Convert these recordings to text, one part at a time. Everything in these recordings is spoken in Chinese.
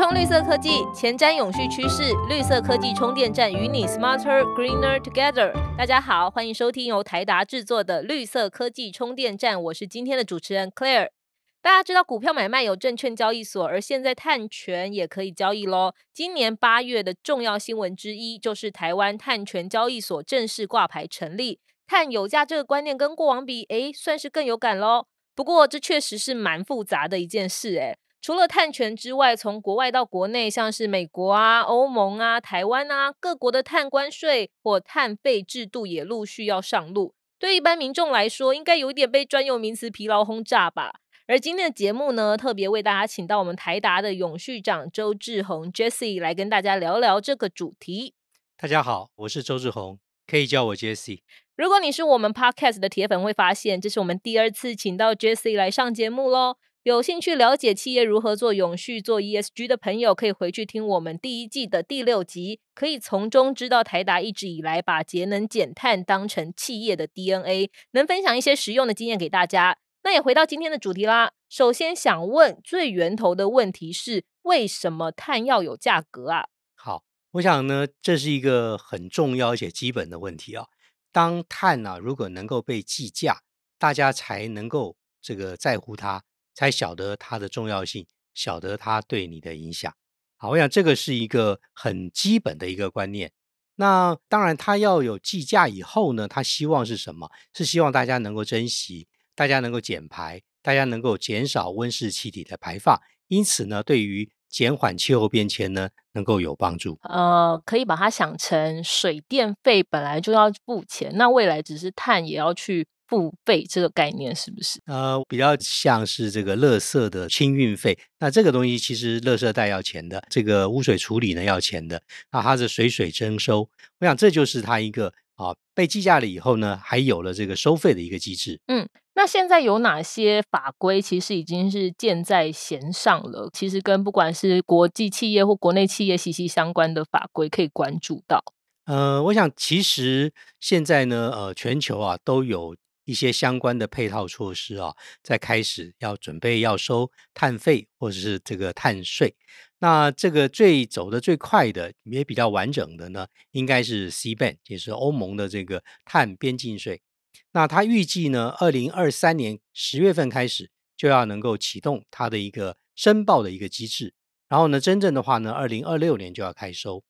冲绿色科技，前瞻永续趋势，绿色科技充电站与你 smarter greener together。大家好，欢迎收听由台达制作的绿色科技充电站，我是今天的主持人 Claire。大家知道股票买卖有证券交易所，而现在碳权也可以交易喽。今年八月的重要新闻之一，就是台湾碳权交易所正式挂牌成立。碳有价这个观念跟过往比，诶，算是更有感喽。不过这确实是蛮复杂的一件事，诶。除了碳权之外，从国外到国内，像是美国啊、欧盟啊、台湾啊，各国的碳关税或碳费制度也陆续要上路。对一般民众来说，应该有一点被专有名词疲劳轰炸吧。而今天的节目呢，特别为大家请到我们台达的永续长周志宏 Jesse 来跟大家聊聊这个主题。大家好，我是周志宏，可以叫我 Jesse。如果你是我们 Podcast 的铁粉，会发现这是我们第二次请到 Jesse 来上节目喽。有兴趣了解企业如何做永续、做 ESG 的朋友，可以回去听我们第一季的第六集，可以从中知道台达一直以来把节能减碳当成企业的 DNA，能分享一些实用的经验给大家。那也回到今天的主题啦。首先想问最源头的问题是：为什么碳要有价格啊？好，我想呢，这是一个很重要且基本的问题啊。当碳啊如果能够被计价，大家才能够这个在乎它。才晓得它的重要性，晓得它对你的影响。好，我想这个是一个很基本的一个观念。那当然，它要有计价以后呢，它希望是什么？是希望大家能够珍惜，大家能够减排，大家能够减少温室气体的排放。因此呢，对于减缓气候变迁呢，能够有帮助。呃，可以把它想成水电费本来就要付钱，那未来只是碳也要去。付费这个概念是不是？呃，比较像是这个垃圾的清运费。那这个东西其实垃圾袋要钱的，这个污水处理呢要钱的。那它是水水征收，我想这就是它一个啊被计价了以后呢，还有了这个收费的一个机制。嗯，那现在有哪些法规其实已经是箭在弦上了？其实跟不管是国际企业或国内企业息息相关的法规可以关注到。呃，我想其实现在呢，呃，全球啊都有。一些相关的配套措施啊，在开始要准备要收碳费或者是这个碳税。那这个最走的最快的也比较完整的呢，应该是 C ban，也是欧盟的这个碳边境税。那它预计呢，二零二三年十月份开始就要能够启动它的一个申报的一个机制，然后呢，真正的话呢，二零二六年就要开收。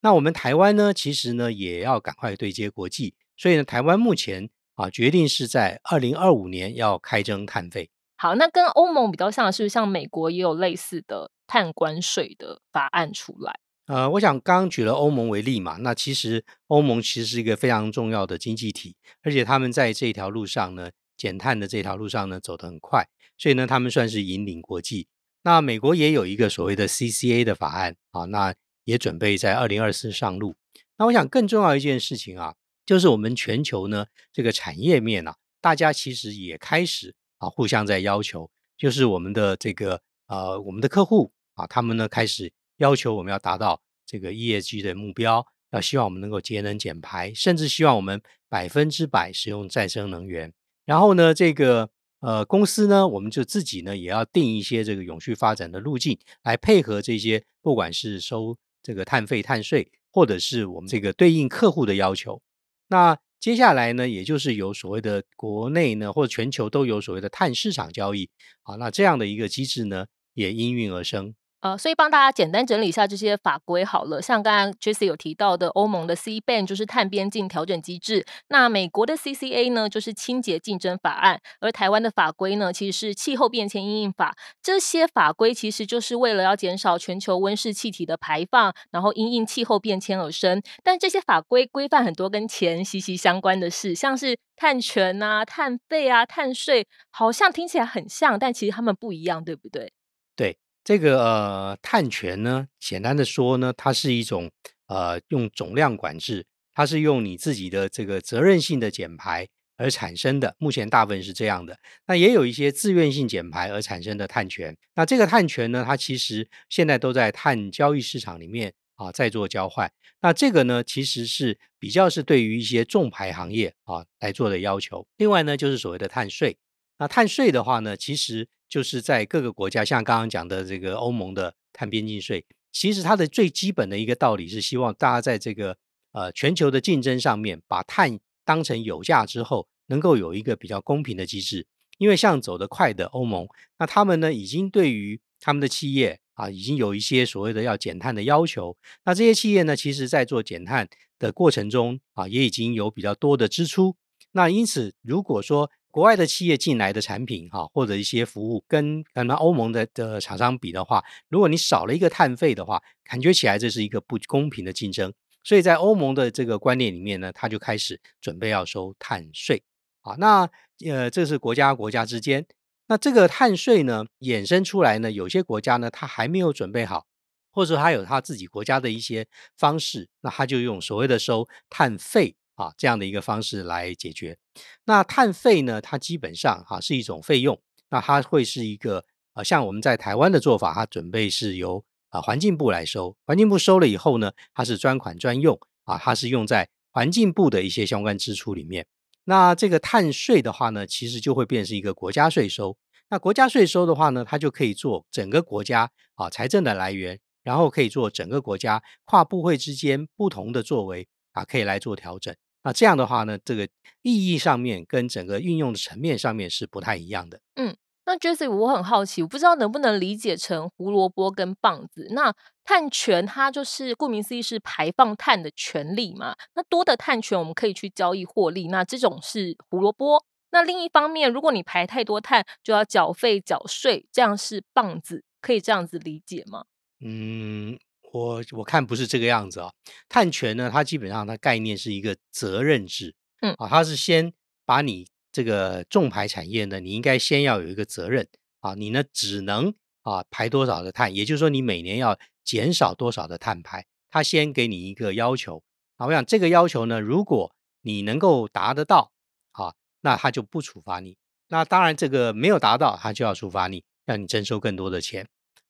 那我们台湾呢，其实呢也要赶快对接国际，所以呢，台湾目前。啊，决定是在二零二五年要开征碳费。好，那跟欧盟比较像，是不是像美国也有类似的碳关税的法案出来？呃，我想刚刚举了欧盟为例嘛，那其实欧盟其实是一个非常重要的经济体，而且他们在这条路上呢，减碳的这条路上呢走得很快，所以呢，他们算是引领国际。那美国也有一个所谓的 CCA 的法案啊，那也准备在二零二四上路。那我想更重要一件事情啊。就是我们全球呢，这个产业面啊，大家其实也开始啊，互相在要求，就是我们的这个呃，我们的客户啊，他们呢开始要求我们要达到这个 ESG 的目标，要希望我们能够节能减排，甚至希望我们百分之百使用再生能源。然后呢，这个呃公司呢，我们就自己呢也要定一些这个永续发展的路径，来配合这些，不管是收这个碳费、碳税，或者是我们这个对应客户的要求。那接下来呢，也就是有所谓的国内呢，或者全球都有所谓的碳市场交易，啊，那这样的一个机制呢，也应运而生。呃，所以帮大家简单整理一下这些法规好了。像刚刚 Jesse 有提到的，欧盟的 C ban 就是碳边境调整机制，那美国的 CCA 呢就是清洁竞争法案，而台湾的法规呢其实是气候变迁应应法。这些法规其实就是为了要减少全球温室气体的排放，然后因应气候变迁而生。但这些法规规范很多跟钱息息相关的事，像是碳权啊、碳费啊、碳税，好像听起来很像，但其实他们不一样，对不对？对。这个呃碳权呢，简单的说呢，它是一种呃用总量管制，它是用你自己的这个责任性的减排而产生的。目前大部分是这样的，那也有一些自愿性减排而产生的碳权。那这个碳权呢，它其实现在都在碳交易市场里面啊在做交换。那这个呢，其实是比较是对于一些重排行业啊来做的要求。另外呢，就是所谓的碳税。那碳税的话呢，其实就是在各个国家，像刚刚讲的这个欧盟的碳边境税，其实它的最基本的一个道理是希望大家在这个呃全球的竞争上面，把碳当成有价之后，能够有一个比较公平的机制。因为像走得快的欧盟，那他们呢已经对于他们的企业啊，已经有一些所谓的要减碳的要求。那这些企业呢，其实在做减碳的过程中啊，也已经有比较多的支出。那因此，如果说国外的企业进来的产品哈，或者一些服务跟可能欧盟的的厂商比的话，如果你少了一个碳费的话，感觉起来这是一个不公平的竞争。所以在欧盟的这个观念里面呢，他就开始准备要收碳税啊。那呃，这是国家国家之间。那这个碳税呢，衍生出来呢，有些国家呢，它还没有准备好，或者说它有它自己国家的一些方式，那他就用所谓的收碳费啊这样的一个方式来解决。那碳费呢，它基本上哈是一种费用，那它会是一个呃，像我们在台湾的做法，它准备是由啊环境部来收，环境部收了以后呢，它是专款专用啊，它是用在环境部的一些相关支出里面。那这个碳税的话呢，其实就会变成一个国家税收。那国家税收的话呢，它就可以做整个国家啊财政的来源，然后可以做整个国家跨部会之间不同的作为啊，可以来做调整。那这样的话呢，这个意义上面跟整个运用的层面上面是不太一样的。嗯。那 Jesse，我很好奇，我不知道能不能理解成胡萝卜跟棒子。那碳权它就是顾名思义是排放碳的权利嘛？那多的碳权我们可以去交易获利，那这种是胡萝卜。那另一方面，如果你排太多碳，就要缴费缴税，这样是棒子，可以这样子理解吗？嗯，我我看不是这个样子啊。碳权呢，它基本上它概念是一个责任制，嗯啊，它是先把你。这个重排产业呢，你应该先要有一个责任啊，你呢只能啊排多少的碳，也就是说你每年要减少多少的碳排，它先给你一个要求啊。我想这个要求呢，如果你能够达得到啊，那他就不处罚你。那当然这个没有达到，他就要处罚你，让你征收更多的钱。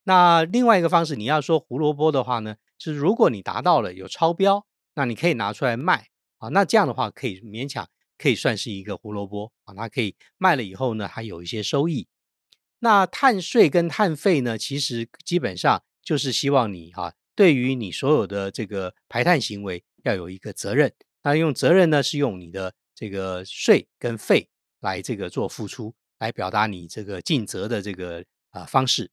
那另外一个方式，你要说胡萝卜的话呢，就是如果你达到了有超标，那你可以拿出来卖啊，那这样的话可以勉强。可以算是一个胡萝卜啊，它可以卖了以后呢，还有一些收益。那碳税跟碳费呢，其实基本上就是希望你哈，对于你所有的这个排碳行为要有一个责任。那用责任呢，是用你的这个税跟费来这个做付出，来表达你这个尽责的这个啊方式。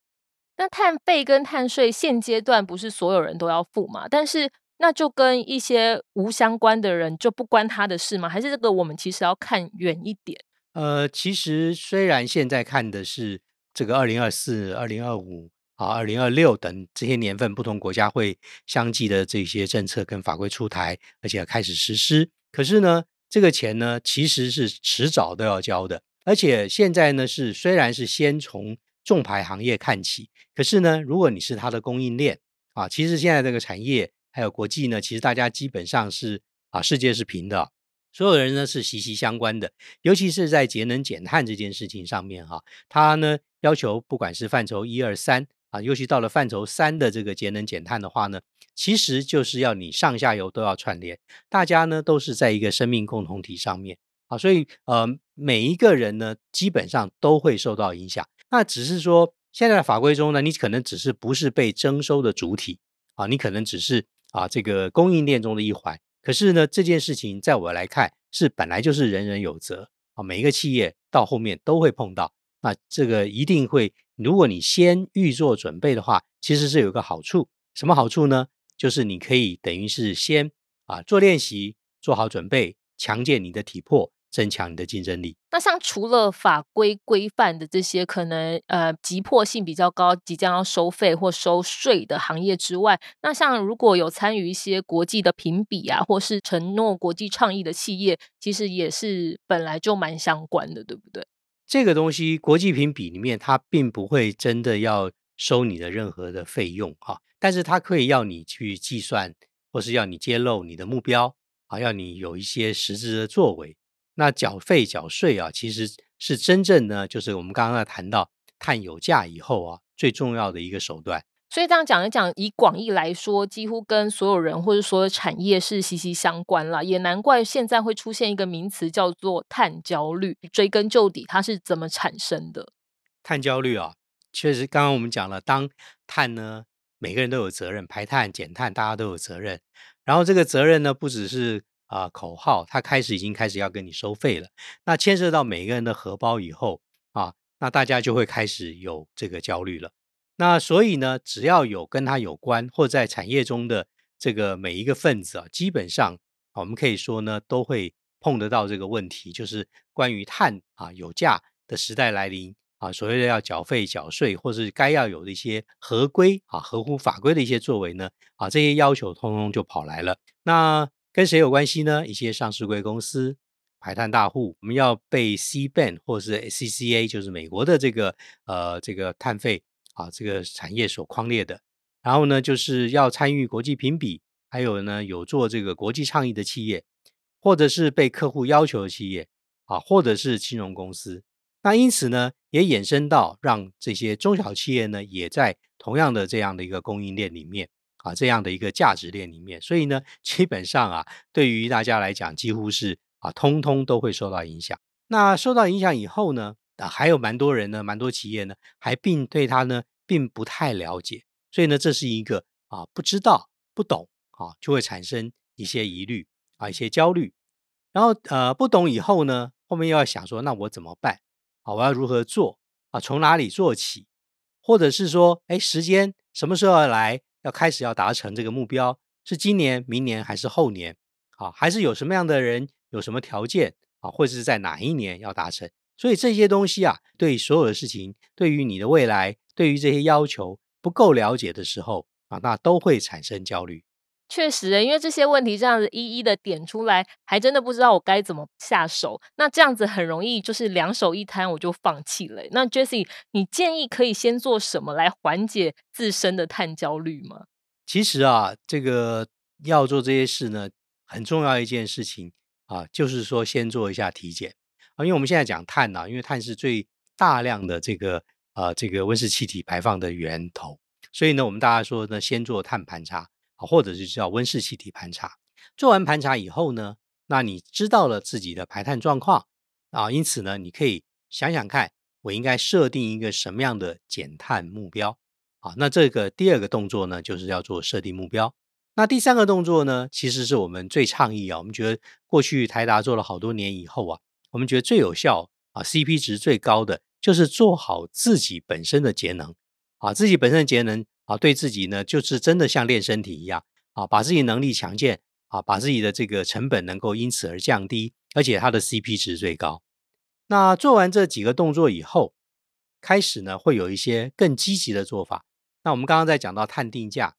那碳费跟碳税现阶段不是所有人都要付嘛？但是。那就跟一些无相关的人就不关他的事吗？还是这个我们其实要看远一点？呃，其实虽然现在看的是这个二零二四、二零二五啊、二零二六等这些年份，不同国家会相继的这些政策跟法规出台，而且开始实施。可是呢，这个钱呢，其实是迟早都要交的。而且现在呢，是虽然是先从重牌行业看起，可是呢，如果你是它的供应链啊，其实现在这个产业。还有国际呢，其实大家基本上是啊，世界是平的，所有人呢是息息相关的，尤其是在节能减碳这件事情上面哈，它呢要求不管是范畴一二三啊，尤其到了范畴三的这个节能减碳的话呢，其实就是要你上下游都要串联，大家呢都是在一个生命共同体上面啊，所以呃每一个人呢基本上都会受到影响，那只是说现在的法规中呢，你可能只是不是被征收的主体啊，你可能只是。啊，这个供应链中的一环，可是呢，这件事情在我来看是本来就是人人有责啊，每一个企业到后面都会碰到，那这个一定会，如果你先预做准备的话，其实是有个好处，什么好处呢？就是你可以等于是先啊做练习，做好准备，强健你的体魄。增强你的竞争力。那像除了法规规范的这些可能呃急迫性比较高、即将要收费或收税的行业之外，那像如果有参与一些国际的评比啊，或是承诺国际倡议的企业，其实也是本来就蛮相关的，对不对？这个东西国际评比里面，它并不会真的要收你的任何的费用哈，但是它可以要你去计算，或是要你揭露你的目标啊，要你有一些实质的作为。那缴费缴税啊，其实是真正呢，就是我们刚刚谈到碳有价以后啊，最重要的一个手段。所以这样讲一讲，以广义来说，几乎跟所有人或者说产业是息息相关了。也难怪现在会出现一个名词叫做碳焦虑。追根究底，它是怎么产生的？碳焦虑啊，确实，刚刚我们讲了，当碳呢，每个人都有责任，排碳、减碳，大家都有责任。然后这个责任呢，不只是啊口号，它开始已经开始要跟你收费了。那牵涉到每个人的荷包以后啊，那大家就会开始有这个焦虑了。那所以呢，只要有跟他有关或在产业中的这个每一个分子啊，基本上我们可以说呢，都会碰得到这个问题，就是关于碳啊有价的时代来临啊，所谓的要缴费缴税，或是该要有的一些合规啊、合乎法规的一些作为呢啊，这些要求通通就跑来了。那跟谁有关系呢？一些上市贵公司、排碳大户，我们要被 C ban 或是 CCA，就是美国的这个呃这个碳费。啊，这个产业所框列的，然后呢，就是要参与国际评比，还有呢，有做这个国际倡议的企业，或者是被客户要求的企业，啊，或者是金融公司。那因此呢，也衍生到让这些中小企业呢，也在同样的这样的一个供应链里面，啊，这样的一个价值链里面。所以呢，基本上啊，对于大家来讲，几乎是啊，通通都会受到影响。那受到影响以后呢？啊，还有蛮多人呢，蛮多企业呢，还并对他呢，并不太了解，所以呢，这是一个啊，不知道、不懂啊，就会产生一些疑虑啊，一些焦虑。然后呃，不懂以后呢，后面又要想说，那我怎么办？啊，我要如何做？啊，从哪里做起？或者是说，哎，时间什么时候来？要开始要达成这个目标？是今年、明年还是后年？啊，还是有什么样的人？有什么条件？啊，或者是在哪一年要达成？所以这些东西啊，对所有的事情，对于你的未来，对于这些要求不够了解的时候啊，那都会产生焦虑。确实，因为这些问题这样子一一的点出来，还真的不知道我该怎么下手。那这样子很容易就是两手一摊，我就放弃了。那 Jessie，你建议可以先做什么来缓解自身的碳焦虑吗？其实啊，这个要做这些事呢，很重要一件事情啊，就是说先做一下体检。啊，因为我们现在讲碳呐，因为碳是最大量的这个啊这个温室气体排放的源头，所以呢，我们大家说呢，先做碳盘查，或者是叫温室气体盘查。做完盘查以后呢，那你知道了自己的排碳状况啊，因此呢，你可以想想看，我应该设定一个什么样的减碳目标啊？那这个第二个动作呢，就是要做设定目标。那第三个动作呢，其实是我们最倡议啊，我们觉得过去台达做了好多年以后啊。我们觉得最有效啊，CP 值最高的就是做好自己本身的节能啊，自己本身的节能啊，对自己呢就是真的像练身体一样啊，把自己能力强健啊，把自己的这个成本能够因此而降低，而且它的 CP 值最高。那做完这几个动作以后，开始呢会有一些更积极的做法。那我们刚刚在讲到碳定价，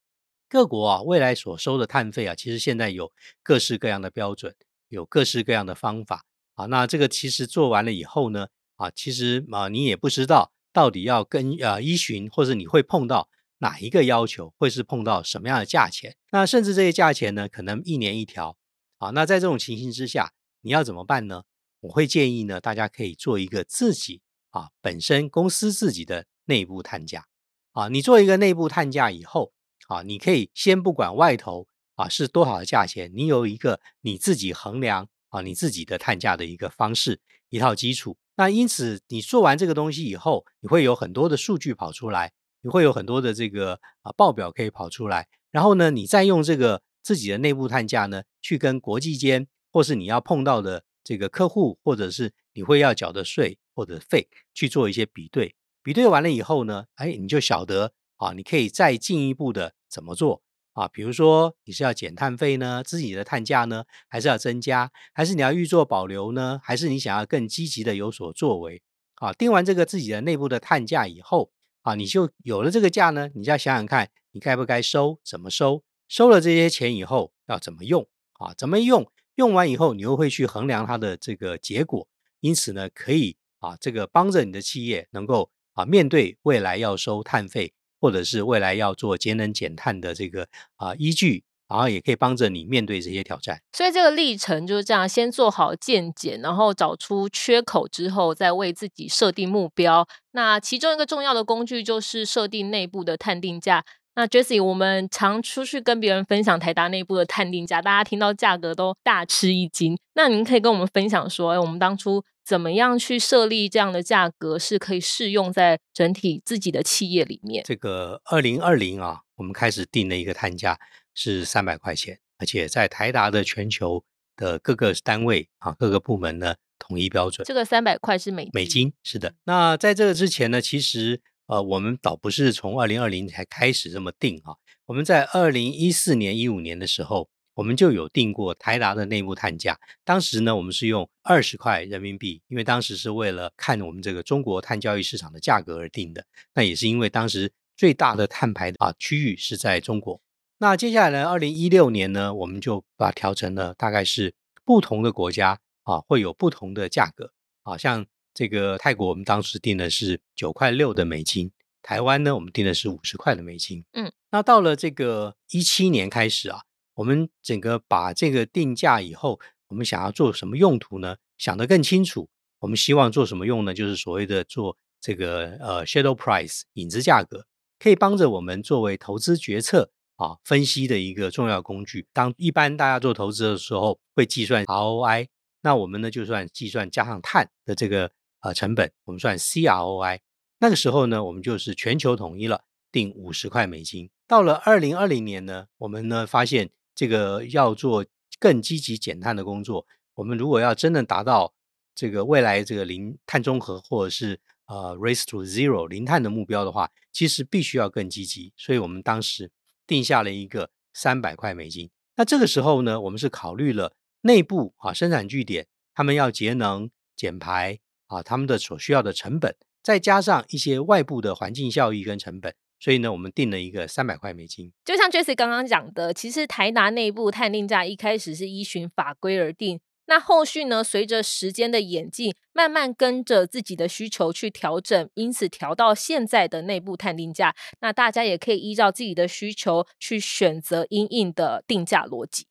各国啊未来所收的碳费啊，其实现在有各式各样的标准，有各式各样的方法。啊，那这个其实做完了以后呢，啊，其实啊，你也不知道到底要跟呃依循，或者你会碰到哪一个要求，会是碰到什么样的价钱？那甚至这些价钱呢，可能一年一条。啊，那在这种情形之下，你要怎么办呢？我会建议呢，大家可以做一个自己啊本身公司自己的内部碳价。啊，你做一个内部碳价以后，啊，你可以先不管外头啊是多少的价钱，你有一个你自己衡量。啊，你自己的碳价的一个方式，一套基础。那因此，你做完这个东西以后，你会有很多的数据跑出来，你会有很多的这个啊报表可以跑出来。然后呢，你再用这个自己的内部碳价呢，去跟国际间或是你要碰到的这个客户，或者是你会要缴的税或者费去做一些比对。比对完了以后呢，哎，你就晓得啊，你可以再进一步的怎么做。啊，比如说你是要减碳费呢，自己的碳价呢，还是要增加，还是你要预做保留呢，还是你想要更积极的有所作为？啊，定完这个自己的内部的碳价以后，啊，你就有了这个价呢，你就要想想看，你该不该收，怎么收？收了这些钱以后要怎么用？啊，怎么用？用完以后你又会去衡量它的这个结果，因此呢，可以啊，这个帮着你的企业能够啊，面对未来要收碳费。或者是未来要做节能减碳的这个啊依据然后也可以帮着你面对这些挑战。所以这个历程就是这样，先做好健检，然后找出缺口之后，再为自己设定目标。那其中一个重要的工具就是设定内部的探定价。那 Jessie，我们常出去跟别人分享台达内部的探定价，大家听到价格都大吃一惊。那您可以跟我们分享说，哎，我们当初怎么样去设立这样的价格，是可以适用在整体自己的企业里面？这个二零二零啊，我们开始定了一个探价是三百块钱，而且在台达的全球的各个单位啊，各个部门呢统一标准。这个三百块是美美金，是的。那在这个之前呢，其实。呃，我们倒不是从二零二零才开始这么定啊，我们在二零一四年、一五年的时候，我们就有定过台达的内部碳价。当时呢，我们是用二十块人民币，因为当时是为了看我们这个中国碳交易市场的价格而定的。那也是因为当时最大的碳排啊区域是在中国。那接下来呢二零一六年呢，我们就把它调成了大概是不同的国家啊会有不同的价格啊，像。这个泰国我们当时定的是九块六的美金，台湾呢我们定的是五十块的美金。嗯，那到了这个一七年开始啊，我们整个把这个定价以后，我们想要做什么用途呢？想得更清楚。我们希望做什么用呢？就是所谓的做这个呃 shadow price 影子价格，可以帮着我们作为投资决策啊分析的一个重要工具。当一般大家做投资的时候会计算 ROI，那我们呢就算计算加上碳的这个。呃，成本我们算 CROI，那个时候呢，我们就是全球统一了，定五十块美金。到了二零二零年呢，我们呢发现这个要做更积极减碳的工作。我们如果要真的达到这个未来这个零碳中和或者是呃 race to zero 零碳的目标的话，其实必须要更积极。所以我们当时定下了一个三百块美金。那这个时候呢，我们是考虑了内部啊生产据点他们要节能减排。啊，他们的所需要的成本，再加上一些外部的环境效益跟成本，所以呢，我们定了一个三百块美金。就像 Jesse 刚刚讲的，其实台达内部碳定价一开始是依循法规而定，那后续呢，随着时间的演进，慢慢跟着自己的需求去调整，因此调到现在的内部探定价。那大家也可以依照自己的需求去选择应应的定价逻辑。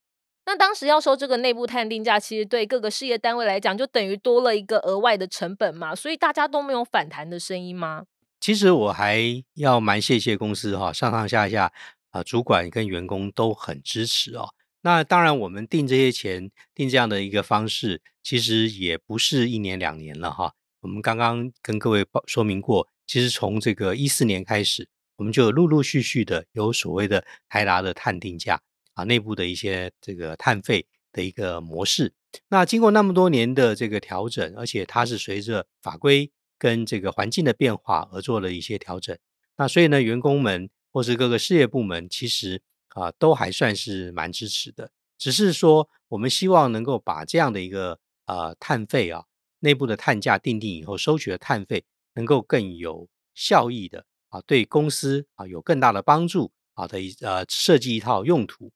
那当时要收这个内部探定价，其实对各个事业单位来讲，就等于多了一个额外的成本嘛，所以大家都没有反弹的声音吗？其实我还要蛮谢谢公司哈，上上下下啊，主管跟员工都很支持哦。那当然，我们定这些钱，定这样的一个方式，其实也不是一年两年了哈。我们刚刚跟各位报说明过，其实从这个一四年开始，我们就陆陆续续的有所谓的台达的碳定价。啊，内部的一些这个碳费的一个模式，那经过那么多年的这个调整，而且它是随着法规跟这个环境的变化而做了一些调整。那所以呢，员工们或是各个事业部门，其实啊都还算是蛮支持的。只是说，我们希望能够把这样的一个呃碳费啊，内部的碳价定定以后，收取的碳费能够更有效益的啊，对公司啊有更大的帮助啊的一呃设计一套用途。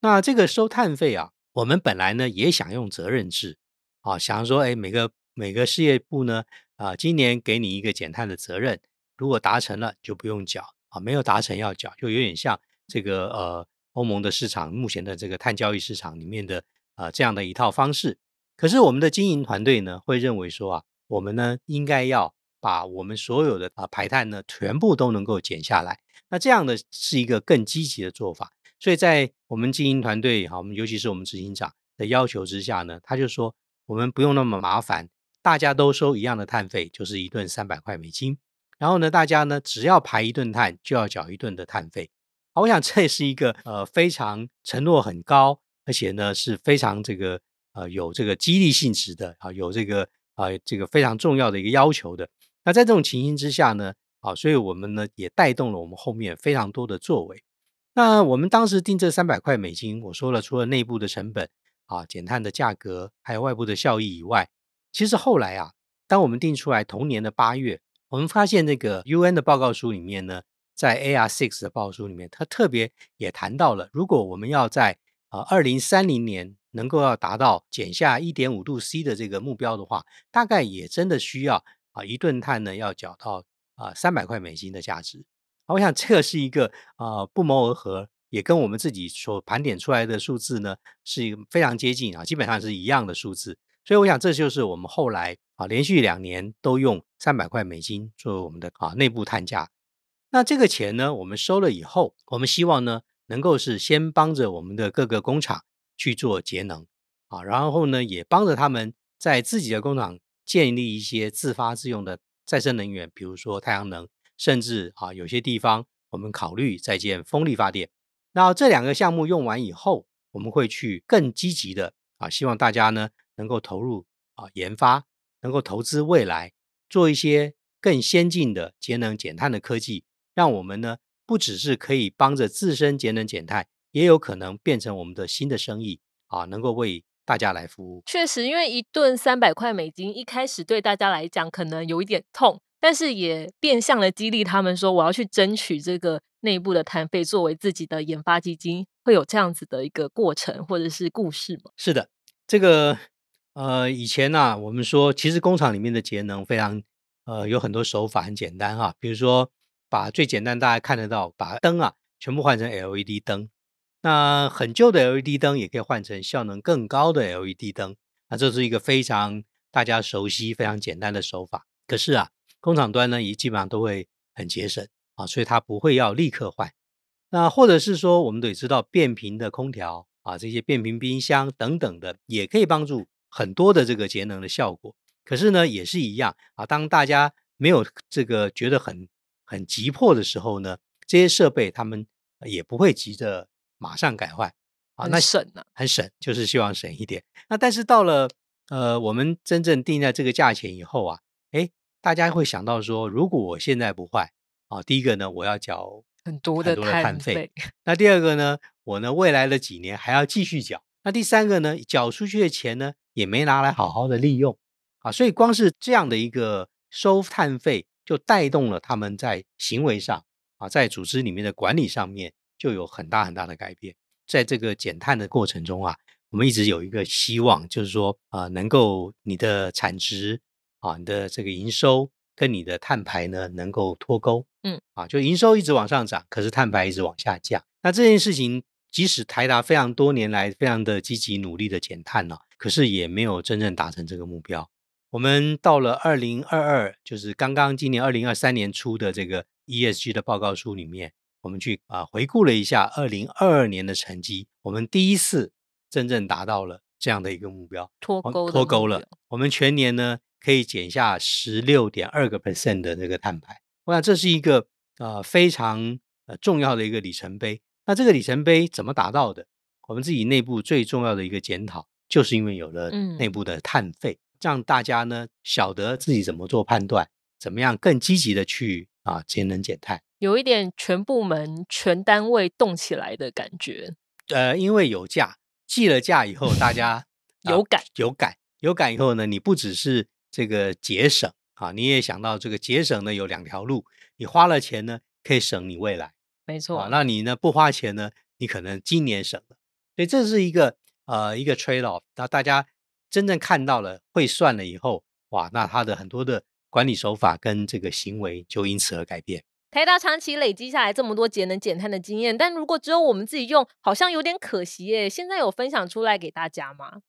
那这个收碳费啊，我们本来呢也想用责任制啊，想说，哎，每个每个事业部呢，啊，今年给你一个减碳的责任，如果达成了就不用缴啊，没有达成要缴，就有点像这个呃欧盟的市场目前的这个碳交易市场里面的啊这样的一套方式。可是我们的经营团队呢会认为说啊，我们呢应该要把我们所有的啊排碳呢全部都能够减下来，那这样的是一个更积极的做法。所以在我们经营团队哈，我们尤其是我们执行长的要求之下呢，他就说我们不用那么麻烦，大家都收一样的碳费，就是一顿三百块美金。然后呢，大家呢只要排一顿碳，就要缴一顿的碳费。好，我想这是一个呃非常承诺很高，而且呢是非常这个呃有这个激励性质的啊，有这个啊这个非常重要的一个要求的。那在这种情形之下呢，啊，所以我们呢也带动了我们后面非常多的作为。那我们当时定这三百块美金，我说了，除了内部的成本啊、减碳的价格，还有外部的效益以外，其实后来啊，当我们定出来同年的八月，我们发现那个 UN 的报告书里面呢，在 A R six 的报书里面，它特别也谈到了，如果我们要在啊二零三零年能够要达到减下一点五度 C 的这个目标的话，大概也真的需要啊一吨碳呢要缴到啊三百块美金的价值。我想这个是一个啊不谋而合，也跟我们自己所盘点出来的数字呢是一个非常接近啊，基本上是一样的数字。所以我想这就是我们后来啊连续两年都用三百块美金作为我们的啊内部碳价。那这个钱呢，我们收了以后，我们希望呢能够是先帮着我们的各个工厂去做节能啊，然后呢也帮着他们在自己的工厂建立一些自发自用的再生能源，比如说太阳能，甚至啊有些地方我们考虑再建风力发电。那这两个项目用完以后，我们会去更积极的啊，希望大家呢能够投入啊研发，能够投资未来，做一些更先进的节能减碳的科技。让我们呢，不只是可以帮着自身节能减碳，也有可能变成我们的新的生意啊，能够为大家来服务。确实，因为一顿三百块美金，一开始对大家来讲可能有一点痛，但是也变相的激励他们说，我要去争取这个内部的摊费作为自己的研发基金，会有这样子的一个过程或者是故事吗？是的，这个呃，以前呢，我们说其实工厂里面的节能非常呃有很多手法很简单哈，比如说。把最简单大家看得到，把灯啊全部换成 LED 灯。那很旧的 LED 灯也可以换成效能更高的 LED 灯。那这是一个非常大家熟悉、非常简单的手法。可是啊，工厂端呢也基本上都会很节省啊，所以它不会要立刻换。那或者是说，我们得知道变频的空调啊，这些变频冰箱等等的，也可以帮助很多的这个节能的效果。可是呢，也是一样啊，当大家没有这个觉得很很急迫的时候呢，这些设备他们也不会急着马上改换啊，那省呢，很省，就是希望省一点。那但是到了呃，我们真正定在这个价钱以后啊，哎，大家会想到说，如果我现在不换啊，第一个呢，我要缴很多的碳费；那第二个呢，我呢未来的几年还要继续缴；那第三个呢，缴出去的钱呢，也没拿来好好的利用啊，所以光是这样的一个收碳费。就带动了他们在行为上啊，在组织里面的管理上面就有很大很大的改变。在这个减碳的过程中啊，我们一直有一个希望，就是说啊，能够你的产值啊，你的这个营收跟你的碳排呢能够脱钩。嗯，啊，就营收一直往上涨，可是碳排一直往下降。那这件事情，即使台达非常多年来非常的积极努力的减碳呢，可是也没有真正达成这个目标。我们到了二零二二，就是刚刚今年二零二三年初的这个 ESG 的报告书里面，我们去啊回顾了一下二零二二年的成绩，我们第一次真正达到了这样的一个目标，脱钩脱钩了。我们全年呢可以减下十六点二个 percent 的这个碳排，我想这是一个呃非常呃重要的一个里程碑。那这个里程碑怎么达到的？我们自己内部最重要的一个检讨，就是因为有了内部的碳费。让大家呢晓得自己怎么做判断，怎么样更积极的去啊节能减碳，有一点全部门全单位动起来的感觉。呃，因为有价，计了价以后，大家 有感有感有感以后呢，你不只是这个节省啊，你也想到这个节省呢有两条路，你花了钱呢可以省你未来，没错。那你呢不花钱呢，你可能今年省了，所以这是一个呃一个 trade off，那大家。真正看到了会算了以后，哇，那他的很多的管理手法跟这个行为就因此而改变。台达长期累积下来这么多节能减碳的经验，但如果只有我们自己用，好像有点可惜耶。现在有分享出来给大家吗？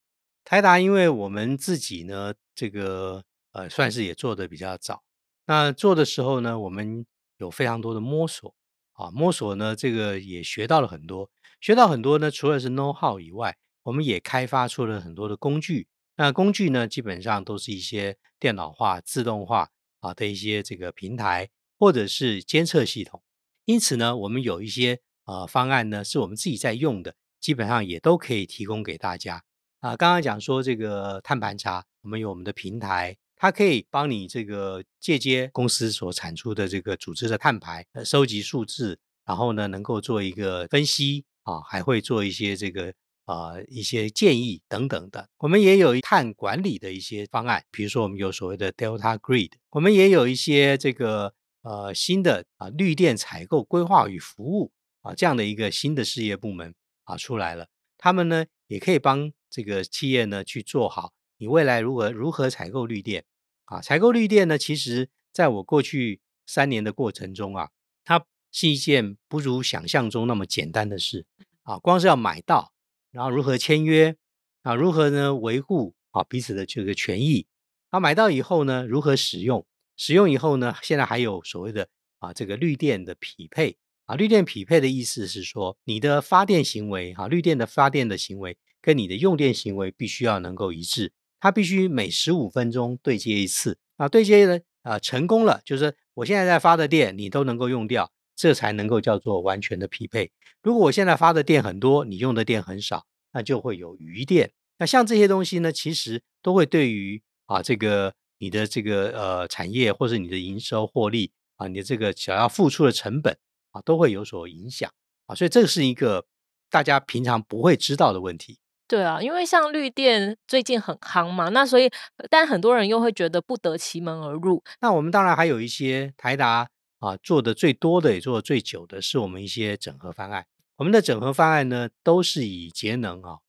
台达，因为我们自己呢，这个呃，算是也做的比较早。那做的时候呢，我们有非常多的摸索啊，摸索呢，这个也学到了很多，学到很多呢，除了是 know how 以外。我们也开发出了很多的工具，那工具呢，基本上都是一些电脑化、自动化啊的一些这个平台，或者是监测系统。因此呢，我们有一些呃方案呢，是我们自己在用的，基本上也都可以提供给大家。啊，刚刚讲说这个碳盘查，我们有我们的平台，它可以帮你这个借接公司所产出的这个组织的碳排，收集数字，然后呢，能够做一个分析啊，还会做一些这个。啊，一些建议等等的，我们也有碳管理的一些方案，比如说我们有所谓的 Delta Grid，我们也有一些这个呃新的啊绿电采购规划与服务啊这样的一个新的事业部门啊出来了，他们呢也可以帮这个企业呢去做好你未来如何如何采购绿电。啊，采购绿电呢，其实在我过去三年的过程中啊，它是一件不如想象中那么简单的事。啊。光是要买到，然后如何签约啊，如何呢维护啊彼此的这个权益。啊，买到以后呢，如何使用？使用以后呢，现在还有所谓的啊这个绿电的匹配。啊，绿电匹配的意思是说，你的发电行为哈，绿电的发电的行为跟你的用电行为必须要能够一致，它必须每十五分钟对接一次。啊，对接呢啊成功了，就是我现在在发的电你都能够用掉，这才能够叫做完全的匹配。如果我现在发的电很多，你用的电很少，那就会有余电。那像这些东西呢，其实都会对于啊这个。你的这个呃产业，或是你的营收获利啊，你的这个想要付出的成本啊，都会有所影响啊，所以这是一个大家平常不会知道的问题。对啊，因为像绿电最近很夯嘛，那所以但很多人又会觉得不得其门而入。那我们当然还有一些台达啊做的最多的也做的最久的是我们一些整合方案。我们的整合方案呢，都是以节能啊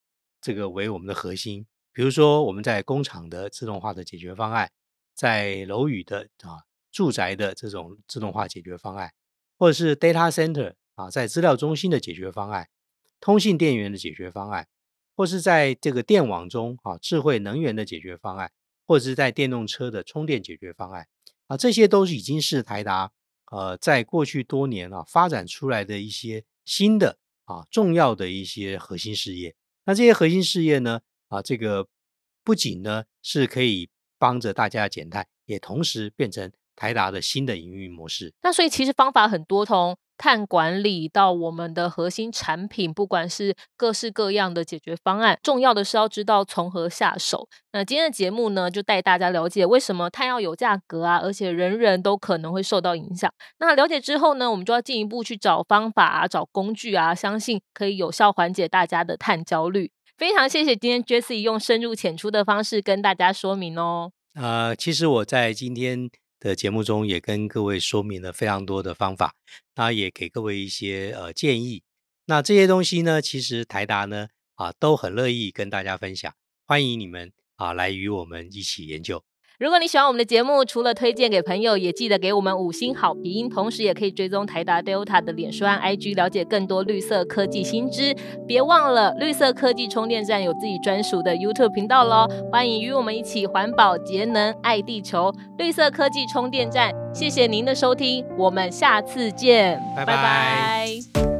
这个为我们的核心。比如说我们在工厂的自动化的解决方案。在楼宇的啊住宅的这种自动化解决方案，或者是 data center 啊在资料中心的解决方案，通信电源的解决方案，或是在这个电网中啊智慧能源的解决方案，或者是在电动车的充电解决方案啊，这些都是已经是台达呃在过去多年啊发展出来的一些新的啊重要的一些核心事业。那这些核心事业呢啊这个不仅呢是可以。帮着大家减碳，也同时变成台达的新的营运模式。那所以其实方法很多，从碳管理到我们的核心产品，不管是各式各样的解决方案，重要的是要知道从何下手。那今天的节目呢，就带大家了解为什么碳要有价格啊，而且人人都可能会受到影响。那了解之后呢，我们就要进一步去找方法啊，找工具啊，相信可以有效缓解大家的碳焦虑。非常谢谢今天 Jesse 用深入浅出的方式跟大家说明哦。呃，其实我在今天的节目中也跟各位说明了非常多的方法，那也给各位一些呃建议。那这些东西呢，其实台达呢啊都很乐意跟大家分享，欢迎你们啊来与我们一起研究。如果你喜欢我们的节目，除了推荐给朋友，也记得给我们五星好评，同时也可以追踪台达 Delta 的脸书和 IG，了解更多绿色科技新知。别忘了，绿色科技充电站有自己专属的 YouTube 频道喽，欢迎与我们一起环保节能爱地球。绿色科技充电站，谢谢您的收听，我们下次见，拜拜。